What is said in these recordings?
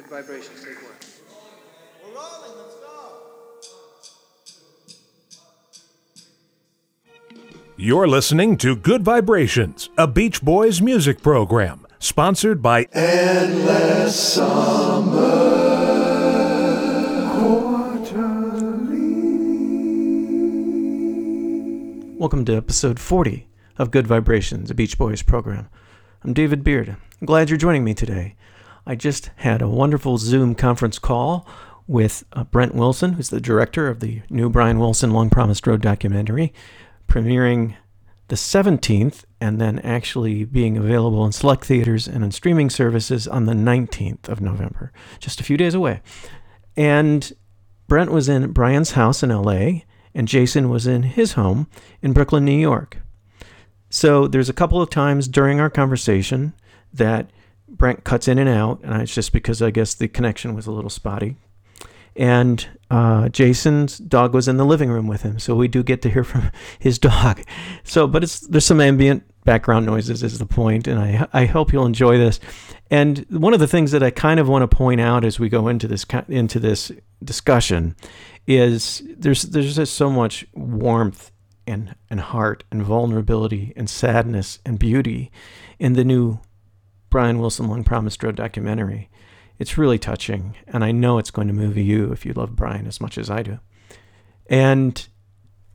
Good vibrations, take one. We're rolling, let's go. You're listening to Good Vibrations, a Beach Boys music program, sponsored by Endless Summer Welcome to episode 40 of Good Vibrations, a Beach Boys program. I'm David Beard. I'm glad you're joining me today. I just had a wonderful Zoom conference call with uh, Brent Wilson, who's the director of the new Brian Wilson Long Promised Road documentary, premiering the 17th and then actually being available in select theaters and in streaming services on the 19th of November, just a few days away. And Brent was in Brian's house in LA and Jason was in his home in Brooklyn, New York. So there's a couple of times during our conversation that Brent cuts in and out, and it's just because I guess the connection was a little spotty. And uh, Jason's dog was in the living room with him, so we do get to hear from his dog. So, but it's there's some ambient background noises is the point, and I I hope you'll enjoy this. And one of the things that I kind of want to point out as we go into this into this discussion is there's there's just so much warmth and and heart and vulnerability and sadness and beauty in the new Brian Wilson Long Promised Road documentary. It's really touching, and I know it's going to move you if you love Brian as much as I do. And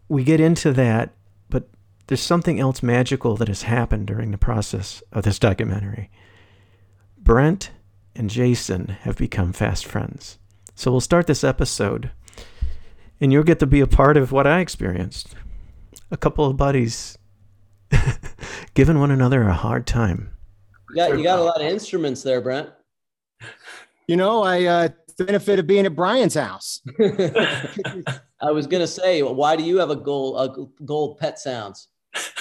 we get into that, but there's something else magical that has happened during the process of this documentary. Brent and Jason have become fast friends. So we'll start this episode and you'll get to be a part of what I experienced. A couple of buddies giving one another a hard time. Yeah, you got a lot of instruments there, Brent. You know, I uh, benefit of being at Brian's house. I was gonna say, why do you have a gold a gold pet sounds?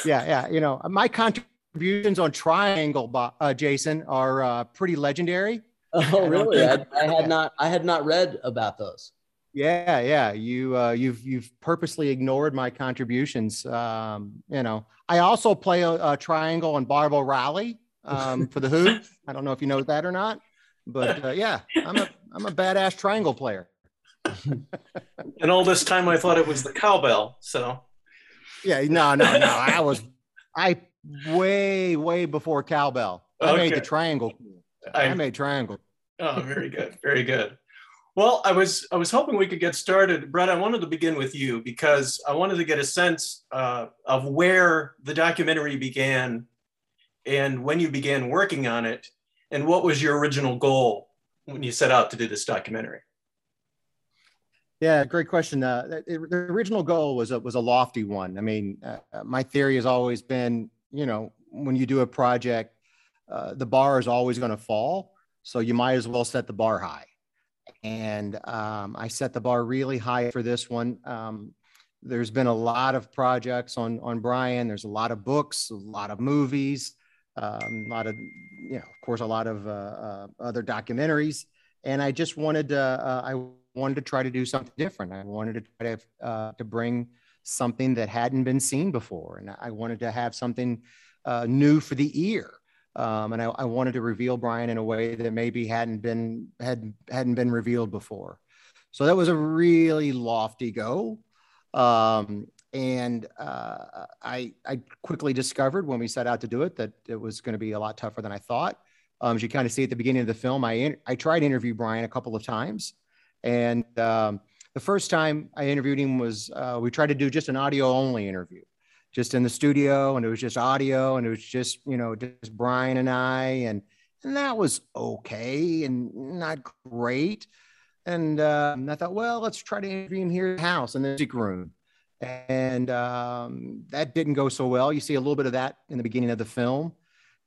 Yeah, yeah. You know, my contributions on Triangle, uh, Jason, are uh, pretty legendary. Oh, really? I, I had not I had not read about those. Yeah, yeah. You uh, you've you've purposely ignored my contributions. Um, you know, I also play a, a triangle on Baba O'Riley um, for the Who. I don't know if you know that or not, but uh, yeah, I'm a I'm a badass triangle player. and all this time, I thought it was the cowbell. So yeah, no, no, no. I was I way way before cowbell. I okay. made the triangle. I, I made triangle. Oh, very good, very good. Well, I was I was hoping we could get started, Brett. I wanted to begin with you because I wanted to get a sense uh, of where the documentary began, and when you began working on it, and what was your original goal when you set out to do this documentary. Yeah, great question. Uh, the, original goal was a, was a lofty one. I mean, uh, my theory has always been, you know, when you do a project, uh, the bar is always going to fall, so you might as well set the bar high and um, I set the bar really high for this one. Um, there's been a lot of projects on on Brian. There's a lot of books, a lot of movies, um, a lot of you know, of course, a lot of uh, uh, other documentaries. And I just wanted to uh, I wanted to try to do something different. I wanted to try to uh, to bring something that hadn't been seen before, and I wanted to have something uh, new for the ear. Um, and I, I, wanted to reveal Brian in a way that maybe hadn't been had hadn't been revealed before. So that was a really lofty goal. um, and uh, I I quickly discovered when we set out to do it that it was going to be a lot tougher than I thought. Um, as you kind of see at the beginning of the film, I I tried to interview Brian a couple of times, and um, the first time I interviewed him was uh, we tried to do just an audio only interview just in the studio and it was just audio and it was just you know just brian and i and and that was okay and not great. And um, i thought well let's try to interview him here at the house in the music room and um, that didn't go so well you see a little bit of that in the beginning of the film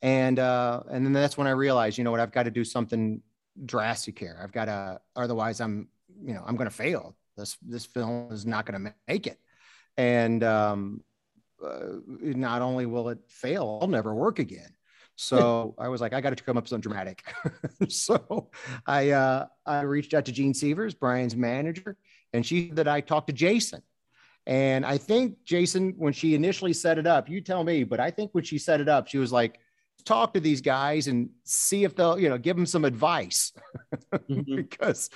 and uh, and then that's when i realized you know what i've got to do something drastic here i've got to otherwise i'm you know i'm going to fail this this film is not going to make it and um, uh, not only will it fail, I'll never work again. So I was like, I got to come up with something dramatic. so I uh, I reached out to Jean Sievers, Brian's manager, and she that I talked to Jason. And I think Jason, when she initially set it up, you tell me, but I think when she set it up, she was like, talk to these guys and see if they'll, you know, give them some advice. mm-hmm. because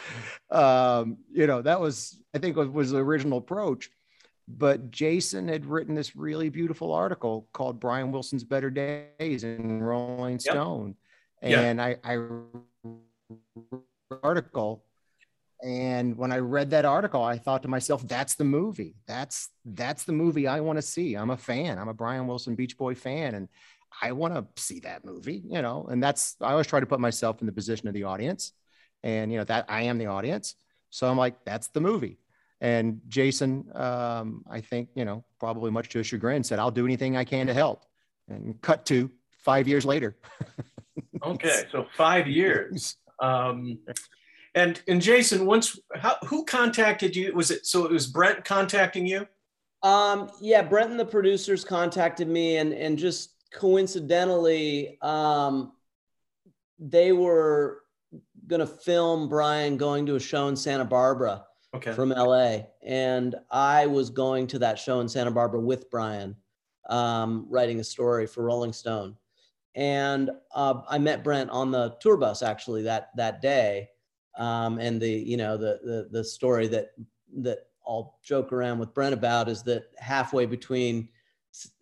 um, you know that was I think was, the original approach. But Jason had written this really beautiful article called Brian Wilson's Better Days in Rolling Stone. Yep. And yeah. I, I article and when I read that article, I thought to myself, that's the movie. That's that's the movie I want to see. I'm a fan. I'm a Brian Wilson Beach Boy fan. And I want to see that movie, you know, and that's I always try to put myself in the position of the audience. And you know, that I am the audience. So I'm like, that's the movie. And Jason, um, I think, you know, probably much to his chagrin, said, I'll do anything I can to help. And cut to five years later. okay, so five years. Um, and and Jason, once how, who contacted you? Was it so? It was Brent contacting you. Um, yeah, Brent and the producers contacted me, and and just coincidentally, um, they were gonna film Brian going to a show in Santa Barbara okay. from LA, and I was going to that show in Santa Barbara with Brian, um, writing a story for Rolling Stone, and uh, I met Brent on the tour bus actually that that day um, and the you know the, the the story that that I'll joke around with Brent about is that halfway between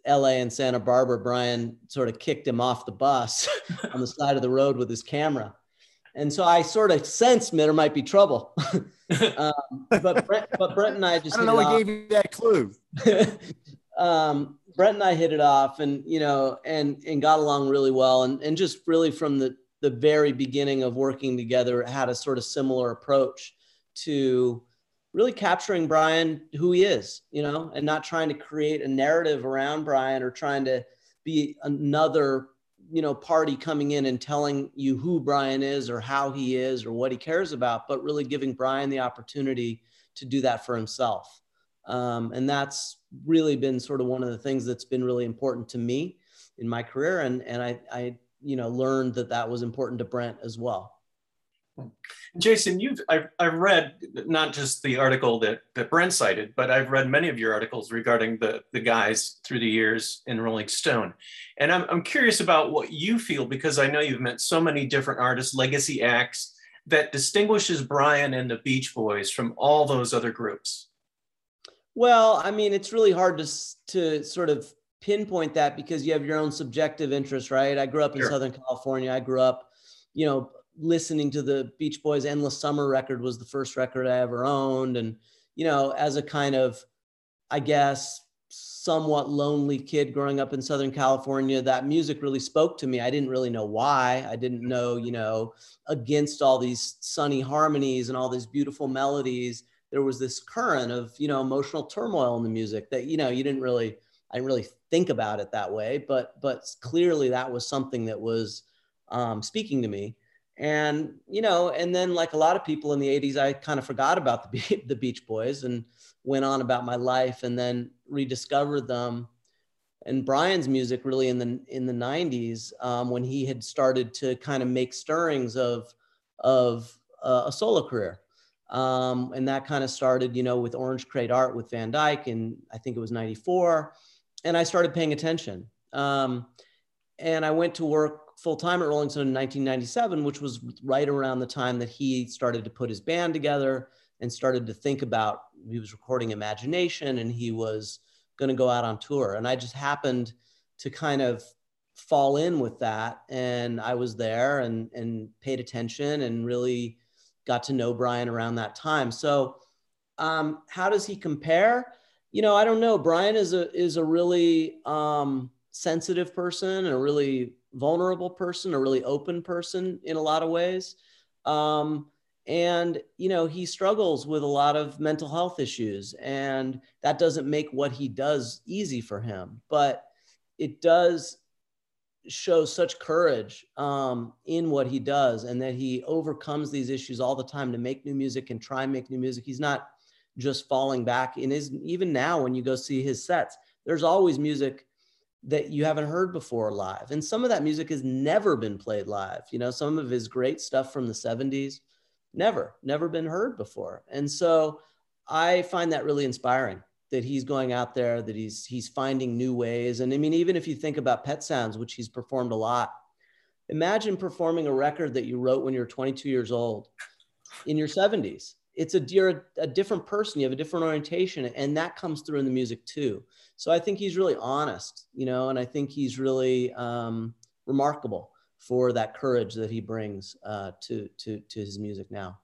LA and Santa Barbara, Brian sort of kicked him off the bus on the side of the road with his camera. And so I sort of sensed there might be trouble. um, but, Brent, but Brent and I just I don't know what gave you that clue. um, Brent and I hit it off and, you know, and, and got along really well. And, and just really from the, the very beginning of working together had a sort of similar approach to really capturing Brian who he is, you know, and not trying to create a narrative around Brian or trying to be another, you know, party coming in and telling you who Brian is or how he is or what he cares about, but really giving Brian the opportunity to do that for himself. Um, and that's really been sort of one of the things that's been really important to me in my career. And, and I, I you know learned that that was important to Brent as well. Jason, you've I've, I've read not just the article that, that Brent cited, but I've read many of your articles regarding the, the guys through the years in Rolling Stone. And I'm, I'm curious about what you feel because I know you've met so many different artists, legacy acts, that distinguishes Brian and the Beach Boys from all those other groups. Well, I mean, it's really hard to, to sort of pinpoint that because you have your own subjective interest, right? I grew up in sure. Southern California. I grew up, you know, listening to the Beach Boys Endless Summer record was the first record I ever owned. And, you know, as a kind of, I guess, somewhat lonely kid growing up in Southern California, that music really spoke to me. I didn't really know why. I didn't know, you know, against all these sunny harmonies and all these beautiful melodies, there was this current of, you know, emotional turmoil in the music that, you know, you didn't really, I didn't really think about it that way, but but clearly that was something that was um, speaking to me. And you know, and then like a lot of people in the '80s, I kind of forgot about the the Beach Boys and went on about my life, and then rediscovered them. And Brian's music really in the in the '90s um, when he had started to kind of make stirrings of of uh, a solo career. Um, and that kind of started, you know, with Orange Crate Art with Van Dyke, and I think it was '94 and I started paying attention. Um, and I went to work full time at Rolling Stone in 1997, which was right around the time that he started to put his band together and started to think about he was recording Imagination and he was going to go out on tour. And I just happened to kind of fall in with that, and I was there and and paid attention and really got to know Brian around that time. So, um, how does he compare? You know, I don't know. Brian is a is a really um, sensitive person, a really vulnerable person, a really open person in a lot of ways. Um, and you know, he struggles with a lot of mental health issues, and that doesn't make what he does easy for him, but it does show such courage um, in what he does, and that he overcomes these issues all the time to make new music and try and make new music. He's not just falling back. In his even now when you go see his sets there's always music that you haven't heard before live. And some of that music has never been played live. You know some of his great stuff from the 70s never never been heard before. And so i find that really inspiring that he's going out there that he's he's finding new ways. And i mean even if you think about pet sounds which he's performed a lot imagine performing a record that you wrote when you're 22 years old in your 70s it's a you're a different person you have a different orientation and that comes through in the music too. So i think he's really honest you know and i think he's really um, remarkable for that courage that he brings uh, to to to his music now.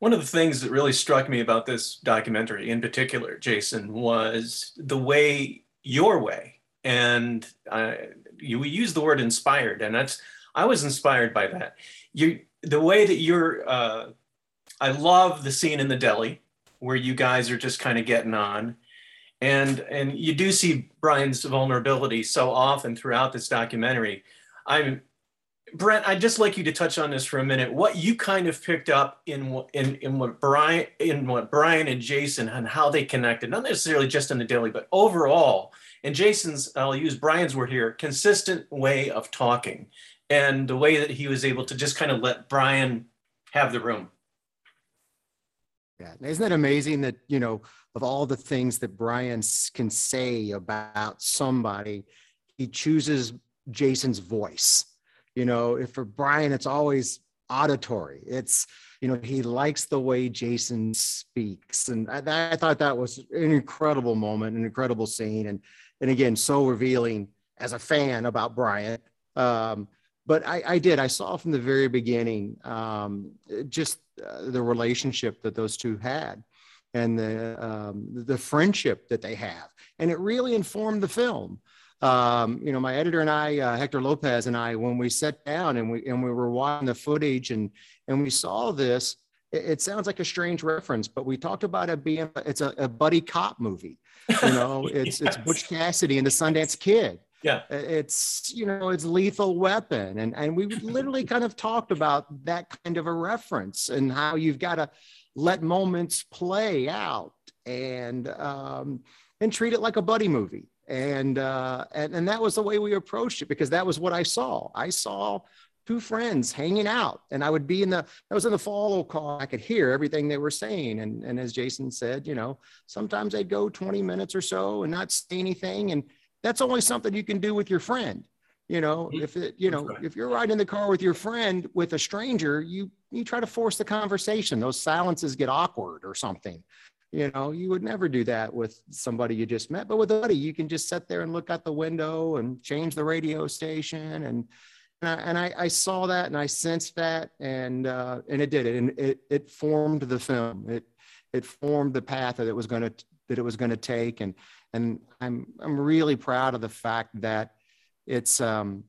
One of the things that really struck me about this documentary in particular jason was the way your way and uh, you use the word inspired and that's i was inspired by that. You the way that you're uh, I love the scene in the deli where you guys are just kind of getting on. And and you do see Brian's vulnerability so often throughout this documentary. I'm Brent, I'd just like you to touch on this for a minute. What you kind of picked up in in in what Brian in what Brian and Jason and how they connected, not necessarily just in the deli, but overall. And Jason's, I'll use Brian's word here, consistent way of talking, and the way that he was able to just kind of let Brian have the room. Yeah, isn't that amazing that you know of all the things that Brian can say about somebody, he chooses Jason's voice. You know, if for Brian, it's always auditory. It's you know he likes the way Jason speaks, and I, I thought that was an incredible moment, an incredible scene, and and again so revealing as a fan about Brian. Um, but I, I, did. I saw from the very beginning um, just uh, the relationship that those two had and the um, the friendship that they have, and it really informed the film. Um, you know, my editor and I, uh, Hector Lopez and I, when we sat down and we and we were watching the footage and and we saw this, it, it sounds like a strange reference, but we talked about it being it's a, a buddy cop movie. You know, it's yes. it's Butch Cassidy and the Sundance Kid yeah. It's you know it's lethal weapon. And and we literally kind of talked about that kind of a reference and how you've got to let moments play out and um and treat it like a buddy movie. And uh and, and that was the way we approached it because that was what i saw. I saw two friends hanging out and i would be in the i was in the follow car. I could hear everything they were saying. And and as jason said you know sometimes they'd go 20 minutes or so and not say anything. And that's only something you can do with your friend. You know mm-hmm. if it you know if you're riding in the car with your friend with a stranger you you try to force the conversation. Those silences get awkward or something. You know you would never do that with somebody you just met but with a buddy you can just sit there and look out the window and change the radio station. And and I, and I, I saw that and I sensed that and uh, and it did. It and it it formed the film. It it formed the path that it was going to that it was going to take and and I'm I'm really proud of the fact that it's um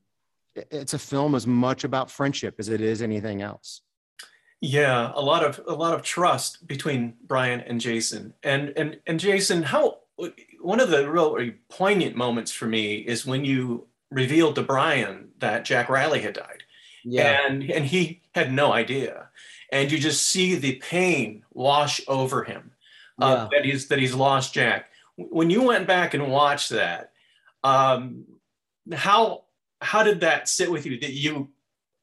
it's a film as much about friendship as it is anything else. Yeah, a lot of a lot of trust between Brian and Jason. And and and Jason, how one of the really poignant moments for me is when you revealed to Brian that Jack Rieley had died. Yeah. And and he had no idea. And you just see the pain wash over him uh, yeah. that he's that he's lost Jack when you went back and watched that, um, how how did that sit with you? That you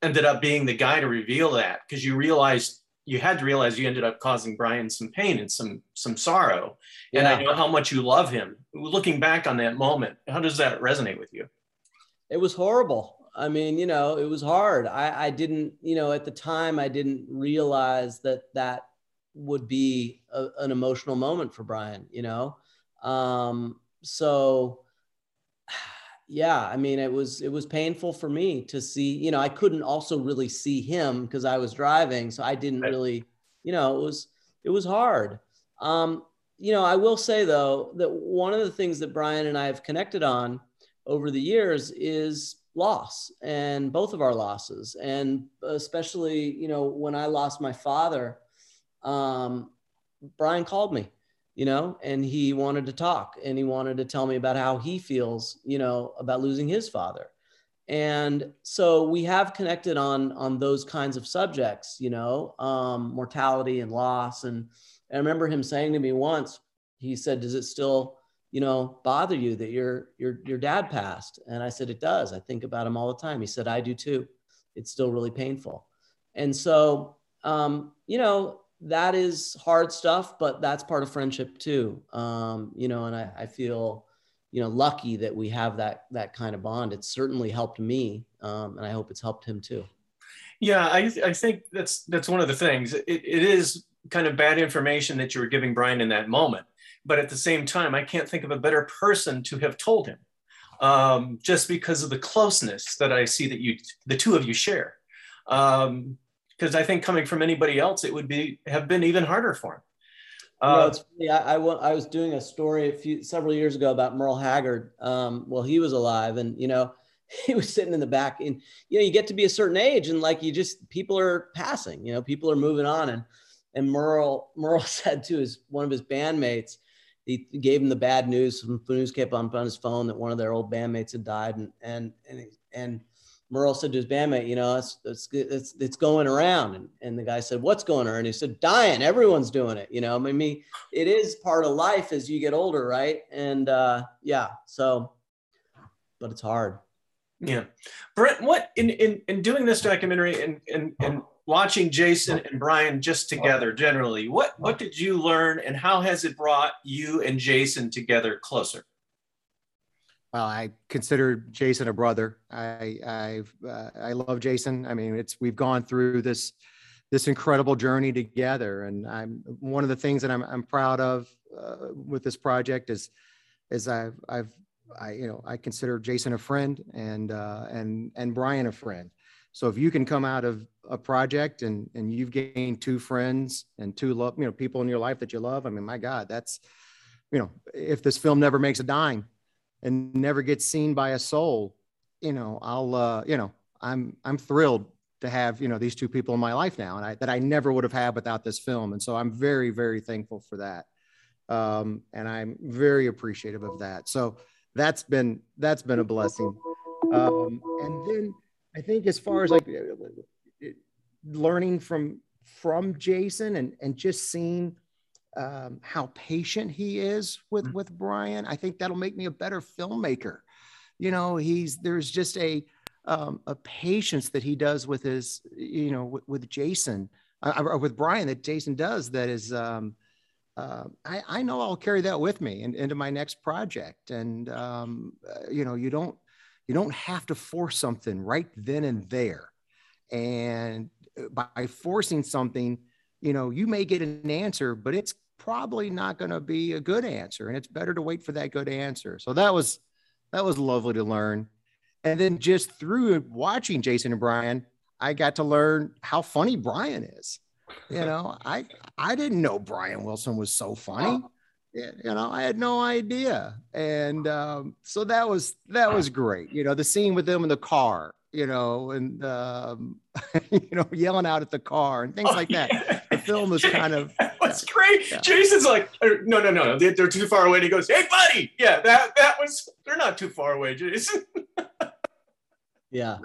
ended up being the guy to reveal that because you realized you had to realize you ended up causing Brian some pain and some some sorrow. Yeah. And I know how much you love him. Looking back on that moment, how does that resonate with you? It was horrible. I mean, you know, it was hard. I, I didn't, you know, at the time, I didn't realize that that would be a, an emotional moment for Brian. You know, um, so yeah, I mean, it was it was painful for me to see. You know, I couldn't also really see him because I was driving, so I didn't really. You know, it was it was hard. Um, you know, I will say though that one of the things that Brian and I have connected on over the years is loss and both of our losses, and especially you know when I lost my father, um, Brian called me you know, and he wanted to talk and he wanted to tell me about how he feels, you know, about losing his father. And so we have connected on on those kinds of subjects, you know, um, mortality and loss. And, I remember him saying to me once, he said, "Does it still, you know, bother you that your your your dad passed?" And I said, "It does. I think about him all the time." He said, "I do too. It's still really painful." And so, um, you know, that is hard stuff, but that's part of friendship too. Um, you know, and I, I feel, you know lucky that we have that that kind of bond. It's certainly helped me, um, and I hope it's helped him too. Yeah, I, I think that's that's one of the things. It, it is kind of bad information that you were giving Brian in that moment, but at the same time, I can't think of a better person to have told him, um, just because of the closeness that I see that you, the two of you share. Because I think coming from anybody else, it would be have been even harder for him. Uh, you know, I, I, I, was doing a story a few several years ago about Merle Haggard. Um, well, he was alive, and you know, he was sitting in the back. And you know, you get to be a certain age, and like you just people are passing. You know, people are moving on, and and Merle Merle said to his one of his bandmates, he gave him the bad news. Some news came up on his phone that one of their old bandmates had died, and and and and Merle said to his bandmate, you know, it's, it's, it's, it's going around. And, and the guy said, what's going around? And he said, dying. Everyone's doing it. You know, I mean, it is part of life as you get older. Right. And uh, yeah, so, but it's hard. Yeah. Brent, what in, in, in doing this documentary and, and, and watching Jason and Brian just together generally, what, what did you learn and how has it brought you and Jason together closer? Well, I consider Jason a brother. I I uh, I love Jason. I mean, it's we've gone through this this incredible journey together, and I'm one of the things that I'm I'm proud of uh, with this project is is I've I've I you know I consider Jason a friend and uh, and and Brian a friend. So if you can come out of a project and and you've gained two friends and two love you know people in your life that you love, I mean, my God, that's you know if this film never makes a dime and never gets seen by a soul, you know, I'll, uh, you know, I'm, I'm thrilled to have, you know, these two people in my life now and I, that I never would have had without this film. And so I'm very, very thankful for that. Um, and I'm very appreciative of that. So that's been, that's been a blessing. Um, and then I think as far as like learning from, from Jason and, and just seeing, um, how patient he is with mm-hmm. with Brian. I think that'll make me a better filmmaker. You know, he's there's just a um, a patience that he does with his, you know, with, with Jason uh, or with Brian that Jason does that is. Um, uh, I, I know I'll carry that with me and, into my next project. And um, uh, you know, you don't you don't have to force something right then and there. And uh, by forcing something, you know, you may get an answer, but it's probably not going to be a good answer and it's better to wait for that good answer. So that was that was lovely to learn. And then just through watching jason and brian i got to learn how funny brian is. You know i i didn't know brian wilson was so funny. You know i had no idea. And um, so that was that was great. You know the scene with them in the car you know and um, you know yelling out at the car and things oh, like that. yeah. the film is kind of was great. Yeah. Jason's like, oh, no, no, no, they're, they're too far away. And he goes, hey, buddy. Yeah, that that was. They're not too far away, Jason. yeah.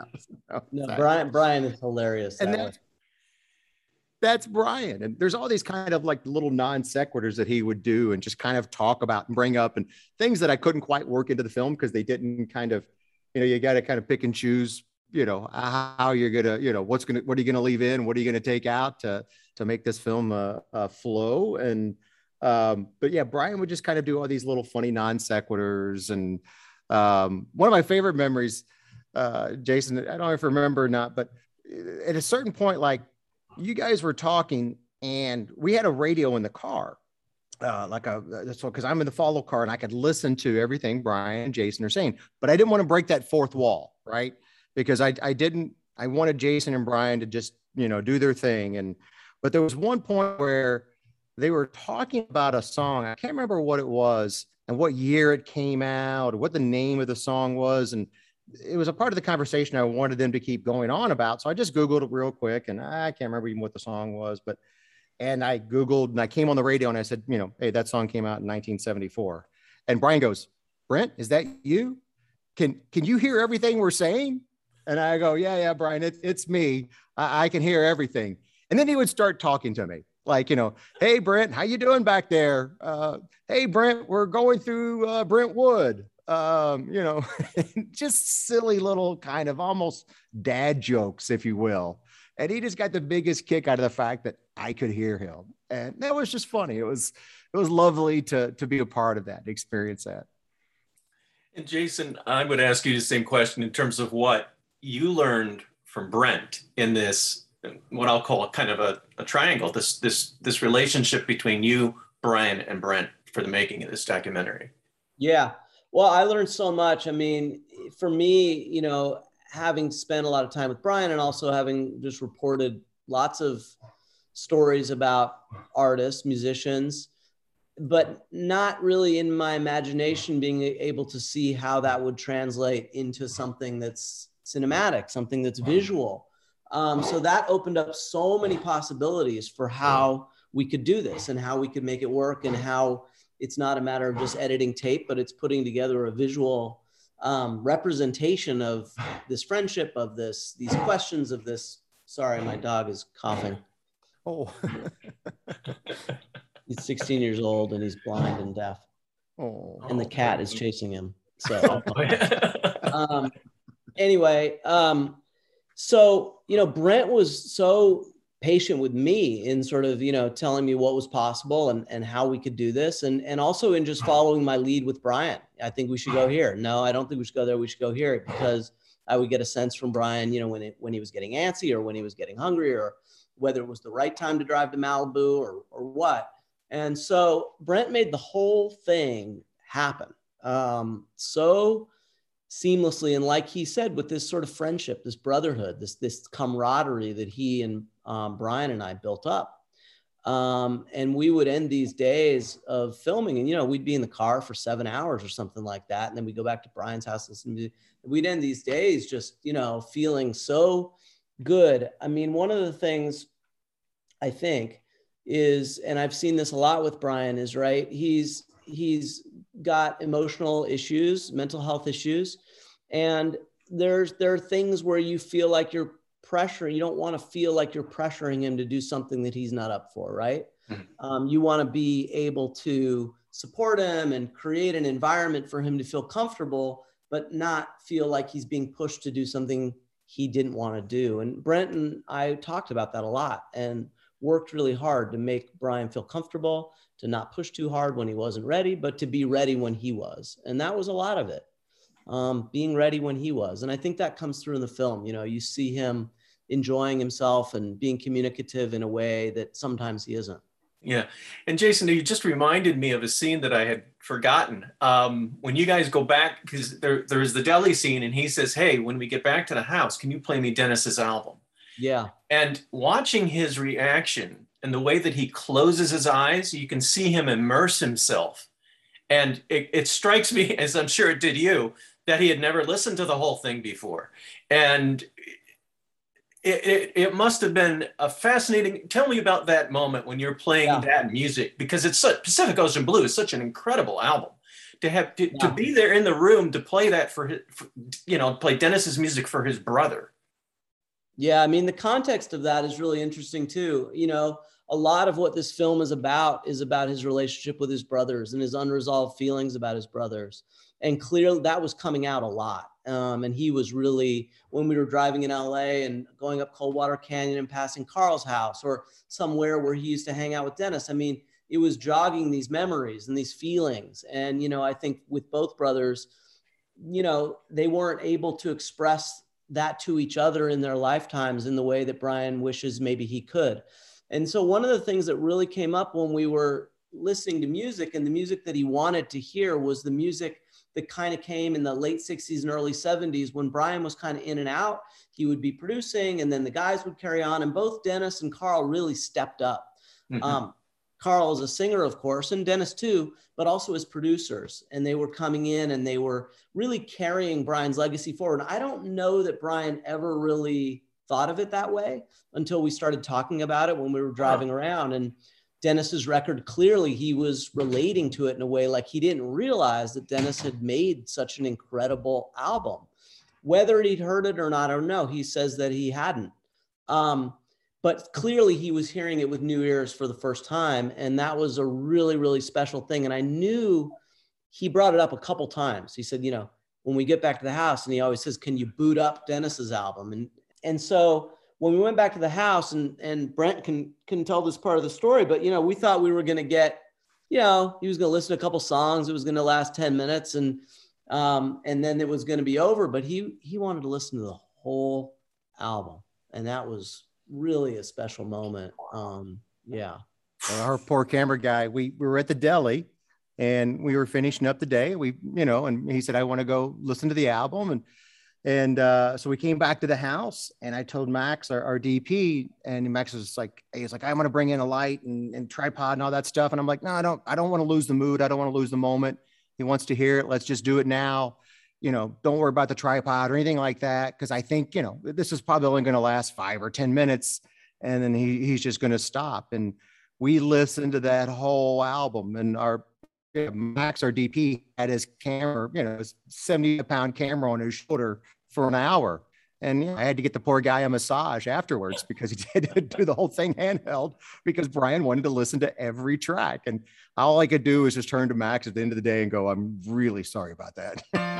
No, no, Brian. Brian is hilarious. And that, that's Brian. And there's all these kind of like little non sequiturs that he would do and just kind of talk about and bring up and things that I couldn't quite work into the film because they didn't kind of, you know, you got to kind of pick and choose you know how you're gonna you know what's gonna what are you gonna leave in what are you gonna take out to to make this film uh, uh, flow. And um, but yeah, Brian would just kind of do all these little funny non sequiturs. And um, one of my favorite memories, uh, Jason, I don't know if you remember or not, but at a certain point, like you guys were talking, and we had a radio in the car. Uh, like a that's because I'm in the follow car and I could listen to everything Brian and Jason are saying, but I didn't want to break that fourth wall, right? Because I I didn't I wanted Jason and Brian to just you know do their thing and but there was one point where they were talking about a song. I can't remember what it was and what year it came out what the name of the song was. And it was a part of the conversation I wanted them to keep going on about. So I just Googled it real quick and I can't remember even what the song was, but and I Googled and I came on the radio and I said, you know, hey, that song came out in 1974. And Brian goes, Brent, is that you? Can can you hear everything we're saying? And I go, yeah, yeah, Brian, it, it's me. I, I can hear everything. And then he would start talking to me like, you know, hey, Brent, how you doing back there? Uh, hey, Brent, we're going through uh, Brentwood. Um, you know, just silly little kind of almost dad jokes, if you will. And he just got the biggest kick out of the fact that I could hear him. And that was just funny. It was, it was lovely to, to be a part of that, experience that. And Jason, I would ask you the same question in terms of what you learned from Brent in this, what I'll call a kind of a, a triangle, this this this relationship between you, Brian, and Brent for the making of this documentary. Yeah. Well, I learned so much. I mean, for me, you know, having spent a lot of time with Brian and also having just reported lots of stories about artists, musicians, but not really in my imagination being able to see how that would translate into something that's cinematic, something that's visual. Um, so that opened up so many possibilities for how we could do this and how we could make it work and how it's not a matter of just editing tape, but it's putting together a visual um, representation of this friendship, of this, these questions of this. Sorry, my dog is coughing. Oh. he's 16 years old and he's blind and deaf. Oh. And the cat is chasing him. So, um, anyway, um, so you know, Brent was so patient with me in sort of you know telling me what was possible and and how we could do this, and and also in just following my lead with Brian. I think we should go here. No, I don't think we should go there. We should go here because I would get a sense from Brian, you know, when it when he was getting antsy or when he was getting hungry or whether it was the right time to drive to Malibu or or what. And so Brent made the whole thing happen um, so seamlessly. And like he said, with this sort of friendship, this brotherhood, this, this camaraderie that he and um, Brian and I built up. Um, and we would end these days of filming and, you know, we'd be in the car for seven hours or something like that. And then we'd go back to Brian's house, listen to We'd end these days just, you know, feeling so good. I mean, one of the things I think is, and I've seen this a lot with Brian, is right. He's he's got emotional issues, mental health issues, and there's there are things where you feel like you're pressuring. You don't want to feel like you're pressuring him to do something that he's not up for, right? Mm-hmm. Um, you want to be able to support him and create an environment for him to feel comfortable, but not feel like he's being pushed to do something he didn't want to do. And Brent and I talked about that a lot. And worked really hard to make Brian feel comfortable, to not push too hard when he wasn't ready, but to be ready when he was. And that was a lot of it, um, being ready when he was. And I think that comes through in the film. You know, you see him enjoying himself and being communicative in a way that sometimes he isn't. Yeah. And Jason, you just reminded me of a scene that I had forgotten. Um, when you guys go back, because there, there's the deli scene, and he says, Hey, when we get back to the house, can you play me Dennis's album? Yeah. And watching his reaction and the way that he closes his eyes, you can see him immerse himself. And it, it strikes me, as I'm sure it did you, that he had never listened to the whole thing before. And it, it, it, must have been a fascinating. Tell me about that moment when you're playing yeah. that music because it's such, Pacific Ocean Blue is such an incredible album. To have to, yeah. to be there in the room to play that for, his, for, you know, play Dennis's music for his brother yeah, I mean, the context of that is really interesting too. You know, a lot of what this film is about is about his relationship with his brothers and his unresolved feelings about his brothers. And clearly that was coming out a lot. Um, and he was really, when we were driving in LA and going up Coldwater Canyon and passing Carl's house or somewhere where he used to hang out with Dennis, I mean, it was jogging these memories and these feelings. And, you know, I think with both brothers, you know, they weren't able to express that to each other in their lifetimes in the way that Brian wishes maybe he could. And so one of the things that really came up when we were listening to music and the music that he wanted to hear was the music that kind of came in the late 60s and early 70s when Brian was kind of in and out. He would be producing and then the guys would carry on. And both Dennis and Carl really stepped up. Mm-hmm. Um, Carl is a singer, of course, and Dennis too, but also as producers. And they were coming in and they were really carrying Brian's legacy forward. I don't know that Brian ever really thought of it that way until we started talking about it when we were driving around. And Dennis's record, clearly he was relating to it in a way like he didn't realize that Dennis had made such an incredible album. Whether he'd heard it or not, I don't know. He says that he hadn't. Um, but clearly he was hearing it with new ears for the first time and that was a really really special thing. And i knew he brought it up a couple times. He said you know when we get back to the house and he always says can you boot up dennis's album? And and so when we went back to the house and and brent can can tell this part of the story but you know we thought we were going to get you know he was going to listen to a couple songs it was going to last 10 minutes and Um, and then it was going to be over, but he he wanted to listen to the whole album, and that was really a special moment. Um, yeah. Our poor camera guy. We, we were at the deli, and we were finishing up the day. We, you know, and he said, "I want to go listen to the album," and and uh, so we came back to the house, and I told Max, our, our DP, and Max was like, "He's like, I want to bring in a light and, and tripod and all that stuff," and I'm like, "No, I don't. I don't want to lose the mood. I don't want to lose the moment. He wants to hear it. Let's just do it now." You know, don't worry about the tripod or anything like that. Cause I think, you know, this is probably only going to last five or 10 minutes and then he, he's just going to stop. And we listened to that whole album and our you know, Max, our DP had his camera, you know, 70 pound camera on his shoulder for an hour. And you know, I had to get the poor guy a massage afterwards because he had to do the whole thing handheld because Brian wanted to listen to every track. And all I could do was just turn to Max at the end of the day and go, I'm really sorry about that.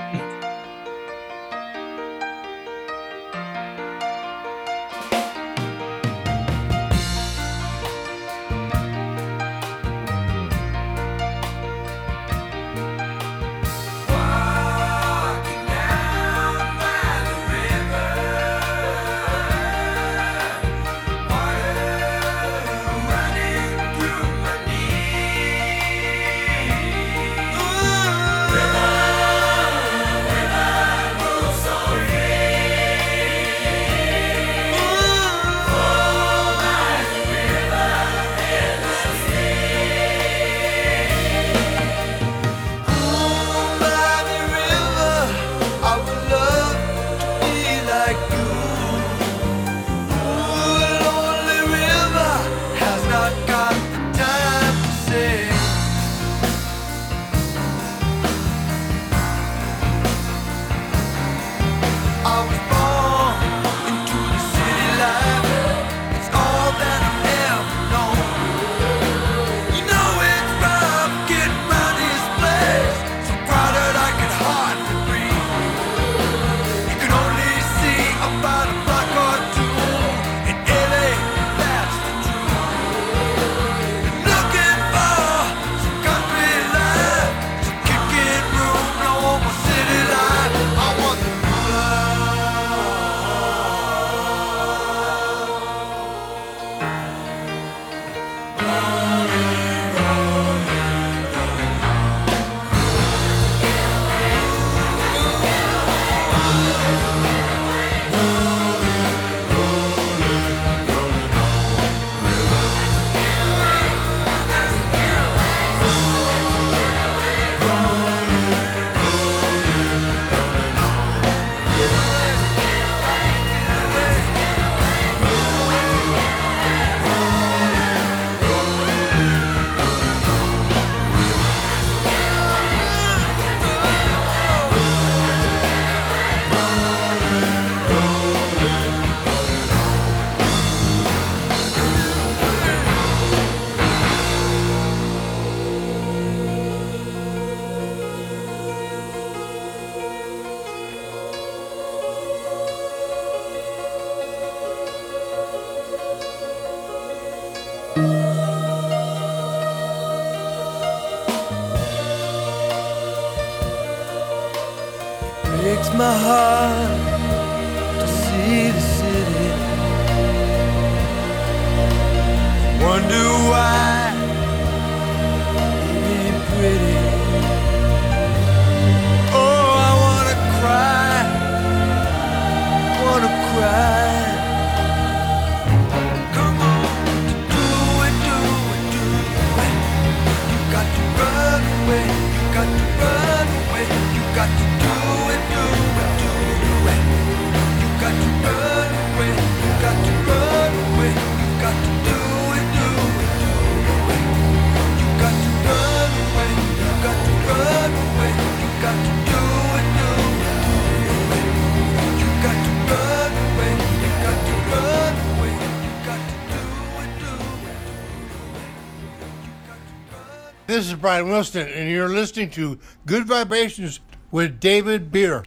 This is Brian Wilson, and you're listening to Good Vibrations with David Beard.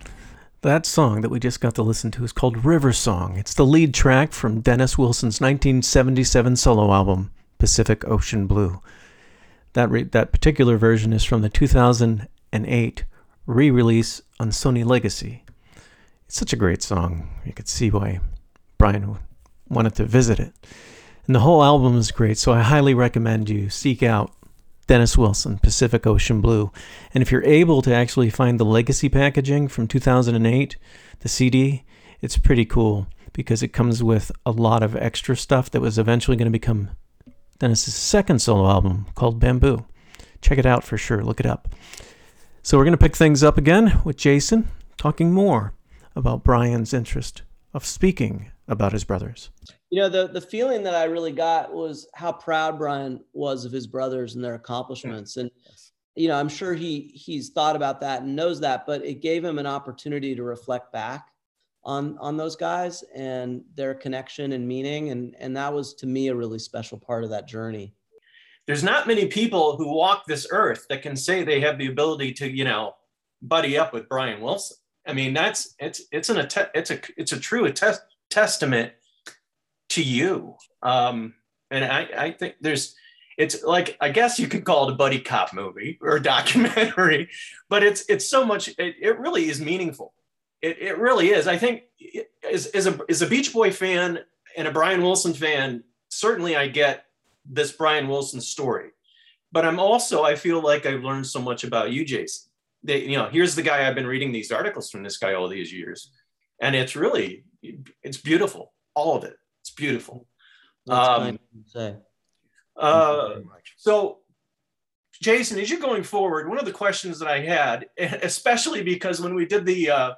That song that we just got to listen to is called River Song. It's the lead track from Dennis Wilson's 1977 solo album, Pacific Ocean Blue. That, re- that particular version is from the 2008 re release on Sony Legacy. It's such a great song. You could see why Brian wanted to visit it. And the whole album is great, so I highly recommend you seek out Dennis Wilson, Pacific Ocean Blue. And if you're able to actually find the legacy packaging from 2008, the CD, it's pretty cool because it comes with a lot of extra stuff that was eventually going to become Dennis's second solo album called Bamboo. Check it out for sure. Look it up. So we're going to pick things up again with Jason talking more about Brian's interest of speaking about his brothers. You know, the the feeling that I really got was how proud Brian was of his brothers and their accomplishments. And you know, I'm sure he he's thought about that and knows that, but it gave him an opportunity to reflect back on on those guys and their connection and meaning. And and that was to me a really special part of that journey. There's not many people who walk this earth that can say they have the ability to you know buddy up with brian wilson. I mean that's it's it's an it's a it's a true attest, testament to you um and i i think there's it's like i guess you could call it a buddy cop movie or documentary but it's it's so much it, it really is meaningful it, it really is. I think as, as, a, as a Beach Boy fan and a Brian Wilson fan, certainly I get this Brian Wilson story. But I'm also, I feel like I've learned so much about you, Jason. That, you know, here's the guy I've been reading these articles from this guy all these years. And it's really, it's beautiful. All of it. Beautiful. Um, say. Uh, so Jason, as you're going forward, one of the questions that I had, especially because when we did the uh,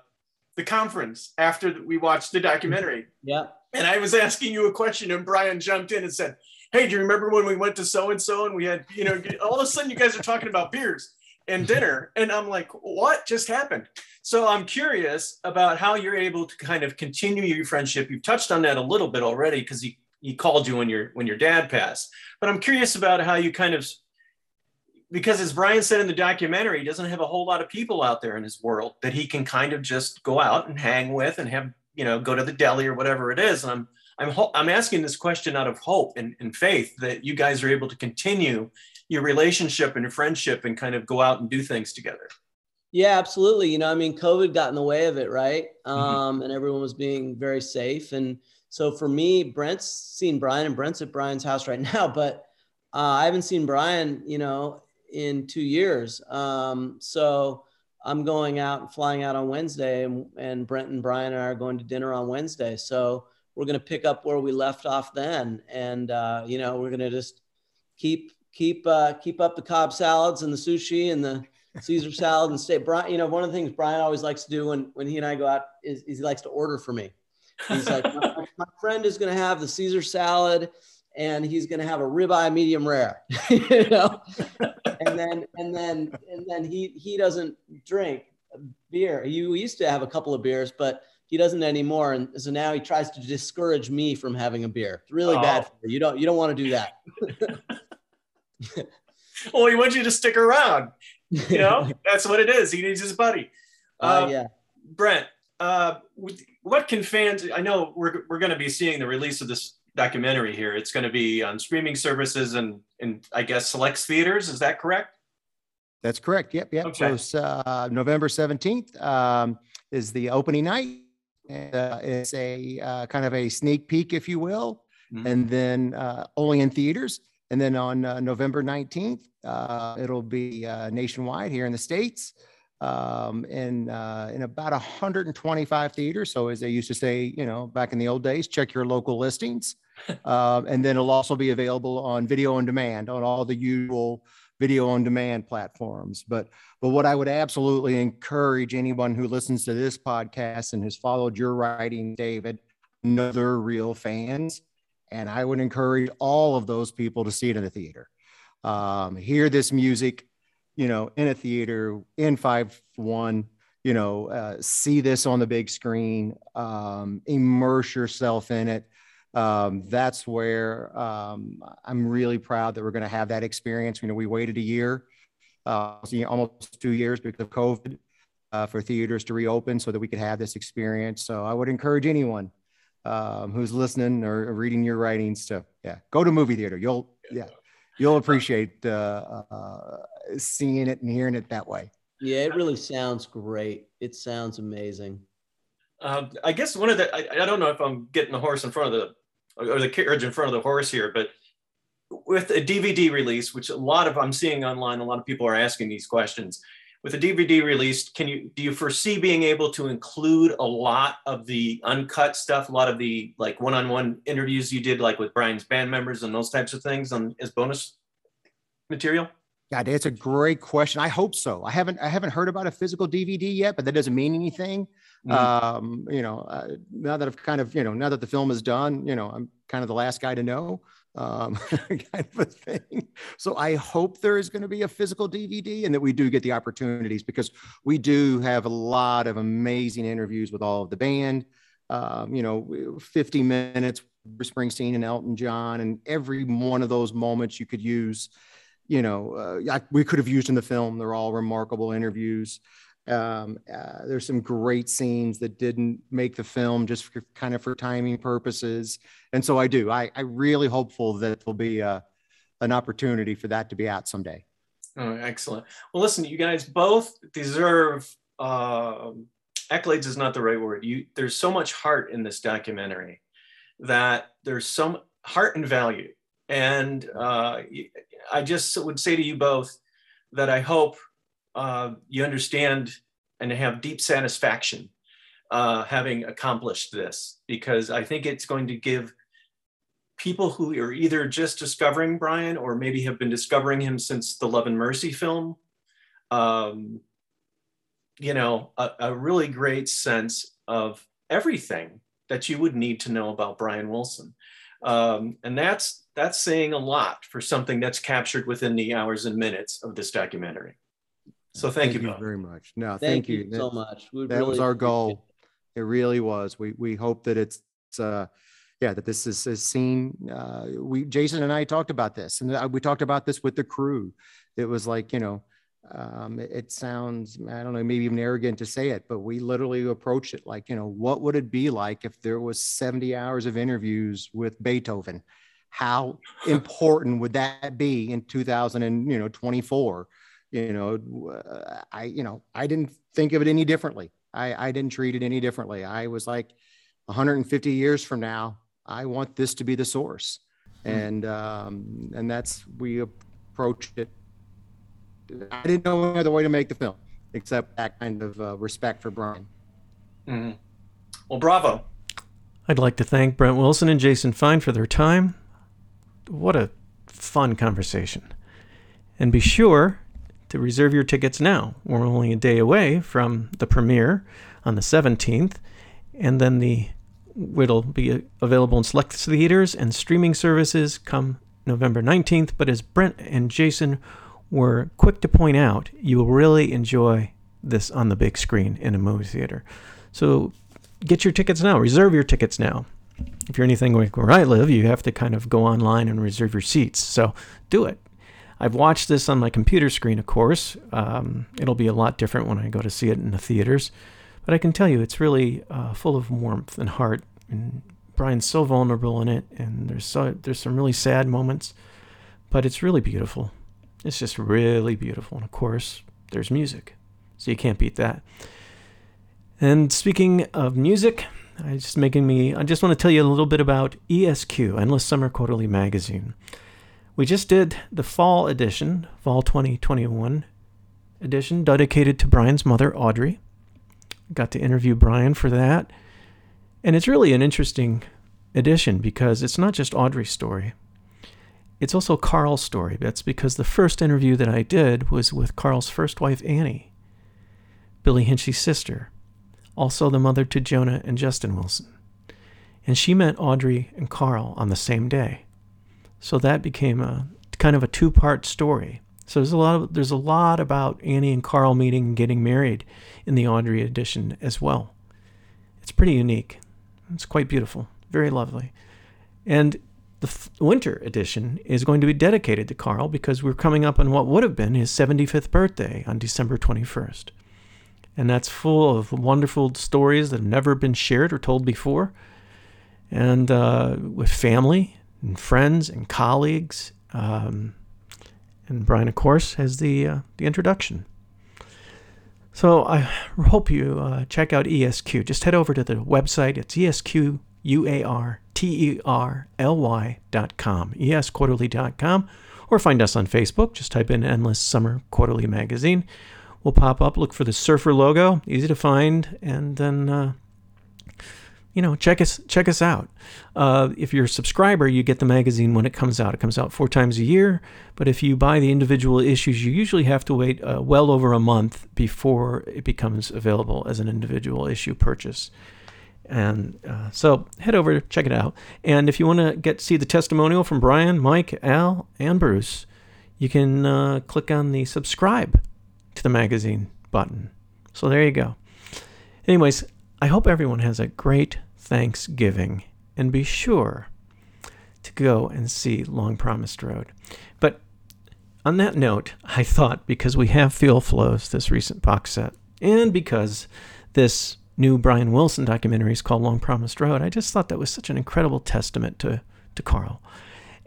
the conference after we watched the documentary. Yeah. And I was asking you a question, and Brian jumped in and said, Hey, do you remember when we went to so and so and we had, you know, all of a sudden you guys are talking about beers and mm-hmm. dinner? And I'm like, What just happened? So I'm curious about how you're able to kind of continue your friendship. You've touched on that a little bit already because he, he called you when your when your dad passed. But I'm curious about how you kind of because as Brian said in the documentary, he doesn't have a whole lot of people out there in his world that he can kind of just go out and hang with and have, you know, go to the deli or whatever it is. And I'm, I'm, ho- I'm asking this question out of hope and, and faith that you guys are able to continue your relationship and your friendship and kind of go out and do things together. Yeah, absolutely. You know, I mean, COVID got in the way of it, right? Mm-hmm. Um, and everyone was being very safe. And so for me, Brent's seen Brian and Brent's at Brian's house right now, but uh, I haven't seen Brian, you know, in two years. Um, so I'm going out and flying out on Wednesday, and, and Brent and Brian and I are going to dinner on Wednesday. So we're going to pick up where we left off then, and uh, you know we're going to just keep keep uh, keep up the Cobb salads and the sushi and the Caesar salad and stay. Brian, you know, one of the things Brian always likes to do when when he and I go out is, is he likes to order for me. He's like, my, my friend is going to have the Caesar salad and he's going to have a ribeye medium rare, you know, and then and then and then he he doesn't drink beer. He used to have a couple of beers, but he doesn't anymore, and so now he tries to discourage me from having a beer. It's really oh. bad for you. You don't you don't want to do that. well, he wants you to stick around. You know, that's what it is. He needs his buddy. Uh, uh, yeah, Brent. Uh, what can fans? I know we're we're going to be seeing the release of this documentary here. It's going to be on streaming services and, and I guess select theaters. Is that correct? That's correct. Yep. Yep. Okay. So uh, November 17th um, is the opening night. Uh, it's a uh, kind of a sneak peek, if you will, mm-hmm. and then uh, only in theaters. And then on uh, November 19th, uh, it'll be nationwide here in the States um, in uh, in about 125 theaters. So as they used to say, you know, back in the old days, check your local listings. uh, and then it'll also be available on video on demand on all the usual video on demand platforms. But but what I would absolutely encourage anyone who listens to this podcast and has followed your writing, David, another real fans. And I would encourage all of those people to see it in the theater. Um, hear this music, you know, in a theater in five one, you know, uh, see this on the big screen, um, immerse yourself in it um, that's where um, I'm really proud that we're going to have that experience. You know, we waited a year, uh, almost two years because of COVID, uh, for theaters to reopen so that we could have this experience. So I would encourage anyone um, who's listening or reading your writings to yeah go to movie theater. You'll yeah you'll appreciate uh, uh seeing it and hearing it that way. Yeah, it really sounds great. It sounds amazing. Uh, I guess one of the I, I, don't know if I'm getting the horse in front of the or the carriage in front of the horse here, but with a DVD release, which a lot of I'm seeing online, a lot of people are asking these questions. With a DVD release, can you do you foresee being able to include a lot of the uncut stuff, a lot of the like one-on-one interviews you did, like with Brian's band members and those types of things, on as bonus material? God, it's a great question. I hope so. I haven't I haven't heard about a physical DVD yet, but that doesn't mean anything. Mm-hmm. Um, you know, uh, now that I've kind of you know now that the film is done, you know, I'm kind of the last guy to know, um, kind of a thing. So I hope there is going to be a physical DVD and that we do get the opportunities because we do have a lot of amazing interviews with all of the band. Um, you know, 50 minutes Springsteen and Elton John, and every one of those moments you could use you know, uh, we could have used in the film. They're all remarkable interviews. Um, uh, there's some great scenes that didn't make the film just for, kind of for timing purposes. And so I do. I, I really hopeful that there'll be a, an opportunity for that to be out someday. Oh, excellent. Well, listen, you guys both deserve uh, accolades is not the right word. You there's so much heart in this documentary that there's some heart and value, and uh, I just would say to you both that I hope uh, you understand and have deep satisfaction uh, having accomplished this, because I think it's going to give people who are either just discovering Brian or maybe have been discovering him since the Love and Mercy film, um, you know, a, a really great sense of everything that you would need to know about Brian Wilson. Um, and that's that's saying a lot for something that's captured within the hours and minutes of this documentary. So thank, thank you, you very much. No, thank, thank you. you so much. We that really was our goal. It. it really was. We we hope that it's it's uh yeah that this is, is seen uh we jason and i talked about this and uh, we talked about this with the crew it was like you know um, it, it, sounds i don't know maybe even arrogant to say it but we literally approached it like you know what would it be like if there was 70 hours of interviews with beethoven how important would that be in 2024 you know i you know i didn't think of it any differently i i didn't treat it any differently i was like 150 years from now i want this to be the source mm. and um and that's we approached it I didn't know any other way to make the film except that kind of uh, respect for Brian. Mm-hmm. Well, bravo. I'd like to thank Brent Wilson and Jason Fine for their time. What a fun conversation. And be sure to reserve your tickets now. We're only a day away from the premiere on the 17th, and then the it'll be available in select theaters and streaming services come November 19th. But as Brent and Jason were quick to point out you will really enjoy this on the big screen in a movie theater. So get your tickets now, reserve your tickets now. If you're anything like where I live, you have to kind of go online and reserve your seats. So do it. I've watched this on my computer screen, of course. Um, it'll be a lot different when I go to see it in the theaters. But I can tell you, it's really uh, full of warmth and heart. And Brian's so vulnerable in it, and there's so there's some really sad moments, but it's really beautiful. It's just really beautiful. And of course, there's music. So you can't beat that. And speaking of music, I just making me I just want to tell you a little bit about ESQ, Endless Summer Quarterly Magazine. We just did the fall edition, fall 2021 edition dedicated to Brian's mother Audrey. Got to interview Brian for that. And it's really an interesting edition because it's not just Audrey's story. It's also Carl's story. That's because the first interview that I did was with Carl's first wife, Annie, Billy Hinsche's sister, also the mother to Jonah and Justin Wilson. And she met Audrey and Carl on the same day. So that became a kind of a two-part story. So there's a lot of, there's a lot about Annie and Carl meeting and getting married in the Audrey edition as well. It's pretty unique. It's quite beautiful, very lovely. And the f- winter edition is going to be dedicated to Carl because we're coming up on what would have been his 75th birthday on December 21st. And that's full of wonderful stories that have never been shared or told before. And uh, with family and friends and colleagues. Um, and Brian, of course, has the, uh, the introduction. So I hope you uh, check out ESQ. Just head over to the website. It's esquarterly.com, esquarterly.com, or find us on Facebook. Just type in Endless Summer Quarterly Magazine. We'll pop up. Look for the surfer logo, easy to find, and then uh, you know check us check us out. Uh, if you're a subscriber, you get the magazine when it comes out. It comes out four times a year. But if you buy the individual issues, you usually have to wait uh, well over a month before it becomes available as an individual issue purchase. And uh, so head over, check it out. And if you want to get see the testimonial from Brian, Mike, Al, and Bruce, you can uh, click on the subscribe to the magazine button. So there you go. Anyways, I hope everyone has a great Thanksgiving and be sure to go and see Long Promised Road. But on that note, I thought because we have Feel Flows, this recent box set, and because this new Brian Wilson documentary is called Long Promised Road, I just thought that was such an incredible testament to, to Carl.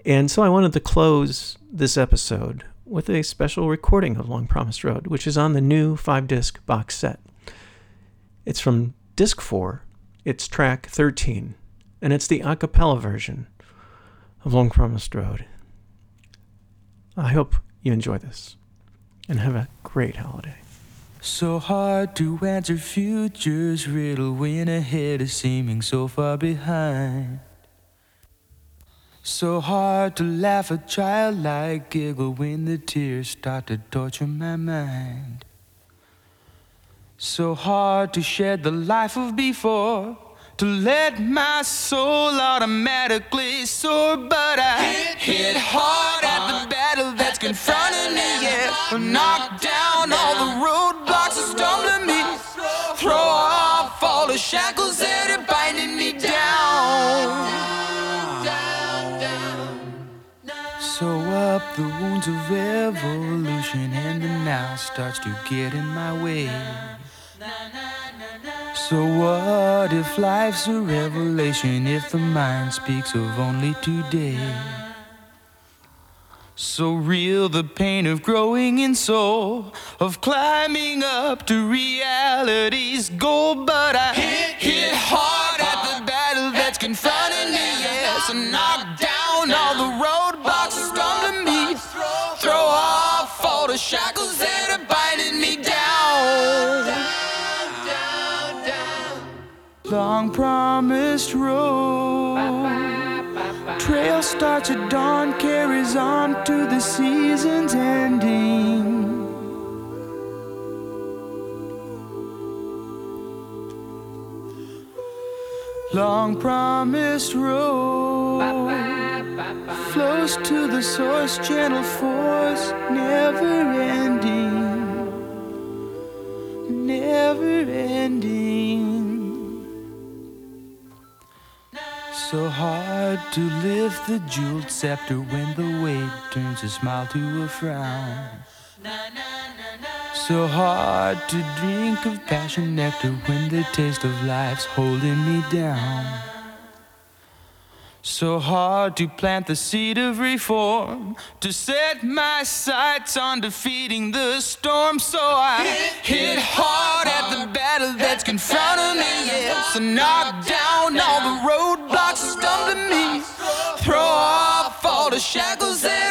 And so I wanted to close this episode with a special recording of Long Promised Road, which is on the new five disc box set. It's from disc four, it's track 13, and it's the a cappella version of Long Promised Road. I hope you enjoy this and have a great holiday. So hard to answer future's riddle when ahead is seeming so far behind. So hard to laugh a childlike giggle when the tears start to torture my mind. So hard to shed the life of before, to let my soul automatically soar, but I hit, hard at the battle that's confronting me. Yeah, knock down all the roadblocks that stumbling me, throw off all the shackles that are binding me down. Sew up the wounds of evolution, and the now starts to get in my way. So what if life's a revelation if the mind speaks of only today? So real the pain of growing in soul, of climbing up to reality's goal. But I hit, promised road. Trail starts at dawn, carries on to the season's ending. Long promised road flows to the source, gentle force, never ending, never ending. So hard to lift the jeweled scepter when the weight turns a smile to a frown. So hard to drink of passion nectar when the taste of life's holding me down. So hard to plant the seed of reform, to set my sights on defeating the storm. So I hit hard at the battle that's confronting me, yes, and knock down all the roadblocks shackles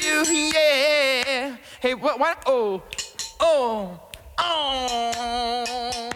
we yeah. Hey, what, what? Oh, oh, oh.